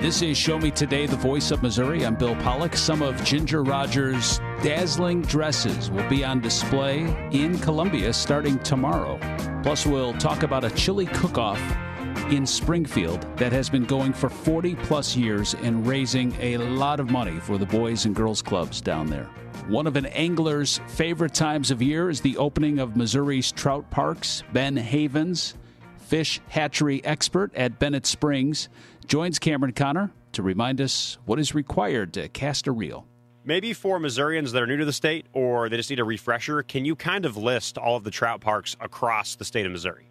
This is Show Me Today, the voice of Missouri. I'm Bill Pollock. Some of Ginger Rogers' dazzling dresses will be on display in Columbia starting tomorrow. Plus, we'll talk about a chili cook off in Springfield that has been going for 40 plus years and raising a lot of money for the boys and girls clubs down there. One of an angler's favorite times of year is the opening of Missouri's trout parks. Ben Havens, fish hatchery expert at Bennett Springs, joins Cameron Conner to remind us what is required to cast a reel. Maybe for Missourians that are new to the state or they just need a refresher, can you kind of list all of the trout parks across the state of Missouri?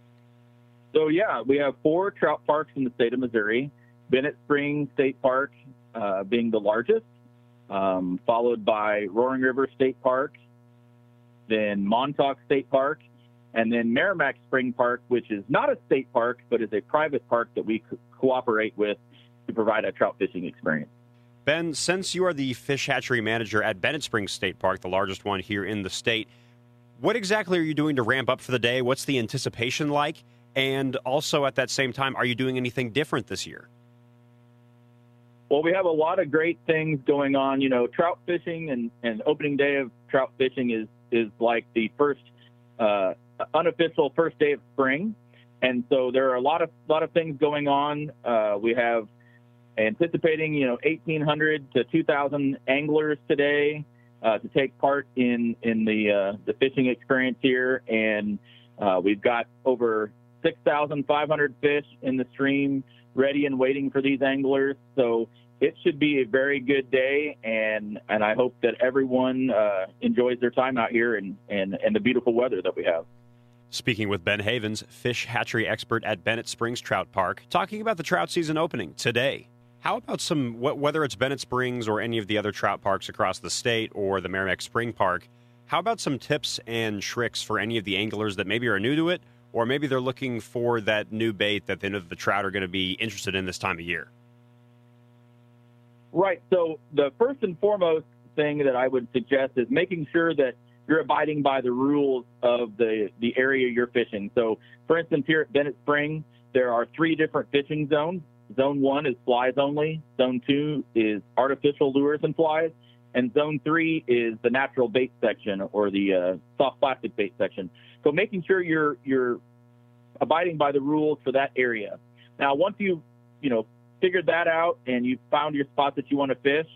So, yeah, we have four trout parks in the state of Missouri. Bennett Springs State Park uh, being the largest, um, followed by Roaring River State Park, then Montauk State Park, and then Maramec Spring Park, which is not a state park, but is a private park that we co- cooperate with to provide a trout fishing experience. Ben, since you are the fish hatchery manager at Bennett Springs State Park, the largest one here in the state, what exactly are you doing to ramp up for the day? What's the anticipation like? And also, at that same time, are you doing anything different this year? Well, we have a lot of great things going on. You know, trout fishing and, and opening day of trout fishing is is like the first uh, unofficial first day of spring, and so there are a lot of lot of things going on. Uh, we have anticipating, you know, 1,800 to 2,000 anglers today uh, to take part in in the uh, the fishing experience here, and uh, we've got over 6,500 fish in the stream ready and waiting for these anglers. So it should be a very good day, and and I hope that everyone uh, enjoys their time out here and, and and the beautiful weather that we have. Speaking with Ben Havens, fish hatchery expert at Bennett Springs Trout Park, talking about the trout season opening today. How about some, whether it's Bennett Springs or any of the other trout parks across the state or the Maramec Spring Park, how about some tips and tricks for any of the anglers that maybe are new to it, or maybe they're looking for that new bait that they know the trout are going to be interested in this time of year? Right. So, the first and foremost thing that I would suggest is making sure that you're abiding by the rules of the, the area you're fishing. So, for instance, here at Bennett Spring, there are three different fishing zones. Zone one is flies only. Zone two is artificial lures and flies. And zone three is the natural bait section or the uh, soft plastic bait section. So making sure you're you're abiding by the rules for that area. Now, once you you know figured that out and you found your spot that you want to fish,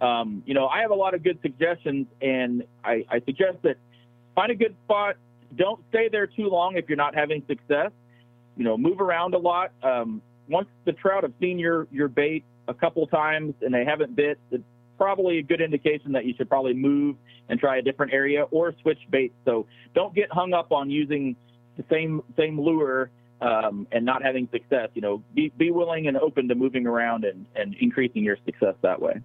um, you know, I have a lot of good suggestions, and I, I suggest that find a good spot. Don't stay there too long if you're not having success. You know, move around a lot. Um, once the trout have seen your your bait a couple times and they haven't bit, it's probably a good indication that you should probably move and try a different area or switch baits. So don't get hung up on using the same same lure um, and not having success. You know, be be willing and open to moving around and, and increasing your success that way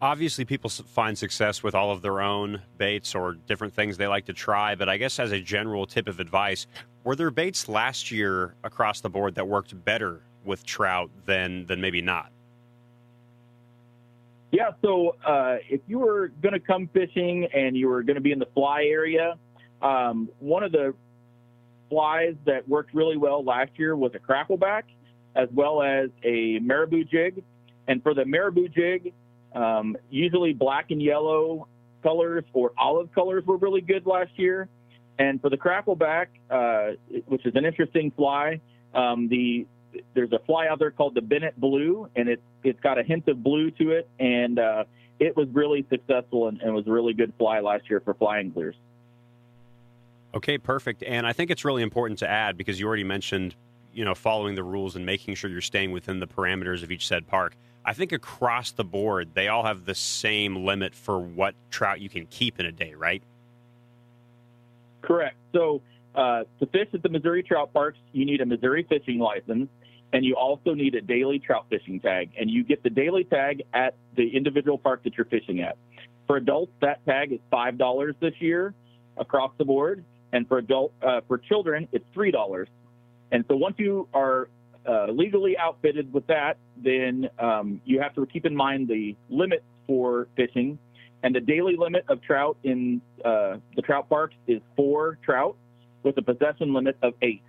obviously people find success with all of their own baits or different things they like to try but i guess as a general tip of advice were there baits last year across the board that worked better with trout than than maybe not? Yeah so uh, if you were going to come fishing and you were going to be in the fly area um, one of the flies that worked really well last year was a crackleback as well as a marabou jig. And for the marabou jig um, usually black and yellow colors or olive colors were really good last year. And for the crackleback, uh, which is an interesting fly, um, the there's a fly out there called the Bennett Blue, and it's it's got a hint of blue to it, and uh, it was really successful and, and was a really good fly last year for fly anglers. Okay, perfect. And I think it's really important to add because you already mentioned, you know, following the rules and making sure you're staying within the parameters of each said park. I think across the board, they all have the same limit for what trout you can keep in a day, right? Correct. So uh, to fish at the Missouri trout parks, you need a Missouri fishing license, and you also need a daily trout fishing tag. And you get the daily tag at the individual park that you're fishing at. For adults, that tag is five dollars this year across the board, and for adult uh, for children, it's three dollars. And so once you are uh, legally outfitted with that, then um, you have to keep in mind the limit for fishing. And the daily limit of trout in uh, the trout parks is four trout with a possession limit of eight.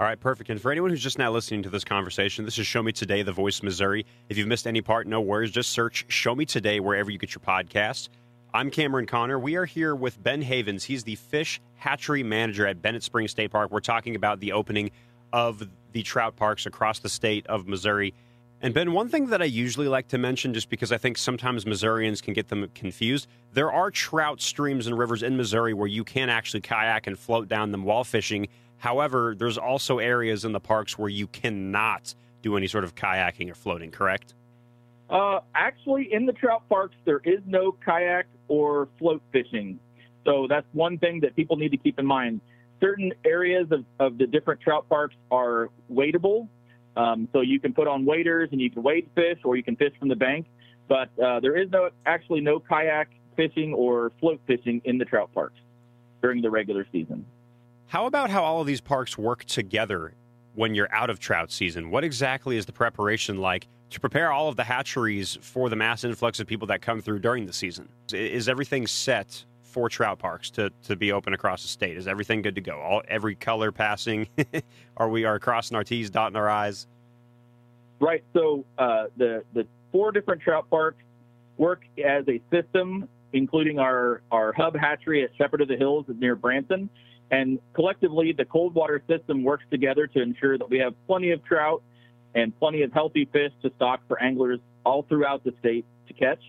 All right, perfect. And for anyone who's just now listening to this conversation, this is Show Me Today, the voice Missouri. If you've missed any part, no worries. Just search Show Me Today wherever you get your podcasts. I'm Cameron Conner. We are here with Ben Havens. He's the fish hatchery manager at Bennett Springs State Park. We're talking about the opening of the trout parks across the state of Missouri. And Ben, one thing that I usually like to mention, just because I think sometimes Missourians can get them confused, there are trout streams and rivers in Missouri where you can actually kayak and float down them while fishing. However, there's also areas in the parks where you cannot do any sort of kayaking or floating, correct? Uh, actually, in the trout parks, there is no kayak or float fishing. So that's one thing that people need to keep in mind. Certain areas of, of the different trout parks are wadeable. Um, so you can put on waders and you can wade fish or you can fish from the bank. But uh, there is no actually no kayak fishing or float fishing in the trout parks during the regular season. How about how all of these parks work together when you're out of trout season? What exactly is the preparation like to prepare all of the hatcheries for the mass influx of people that come through during the season? Is everything set for trout parks to, to be open across the state? Is everything good to go? All every color passing? are we are crossing our T's, dotting our I's? Right. So uh, the the four different trout parks work as a system, including our our hub hatchery at Shepherd of the Hills near Branson. And collectively, the cold water system works together to ensure that we have plenty of trout and plenty of healthy fish to stock for anglers all throughout the state to catch.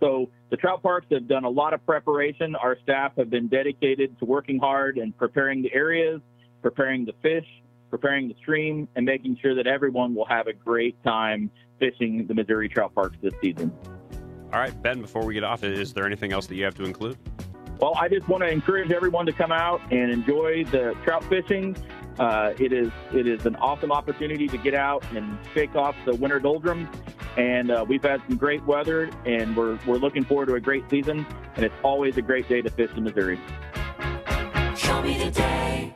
So the trout parks have done a lot of preparation. Our staff have been dedicated to working hard and preparing the areas, preparing the fish, preparing the stream, and making sure that everyone will have a great time fishing the Missouri trout parks this season. All right, Ben, before we get off, is there anything else that you have to include? Well, I just want to encourage everyone to come out and enjoy the trout fishing. Uh, it is it is an awesome opportunity to get out and shake off the winter doldrums. And uh, we've had some great weather, and we're we're looking forward to a great season. And it's always a great day to fish in Missouri. Show me the day.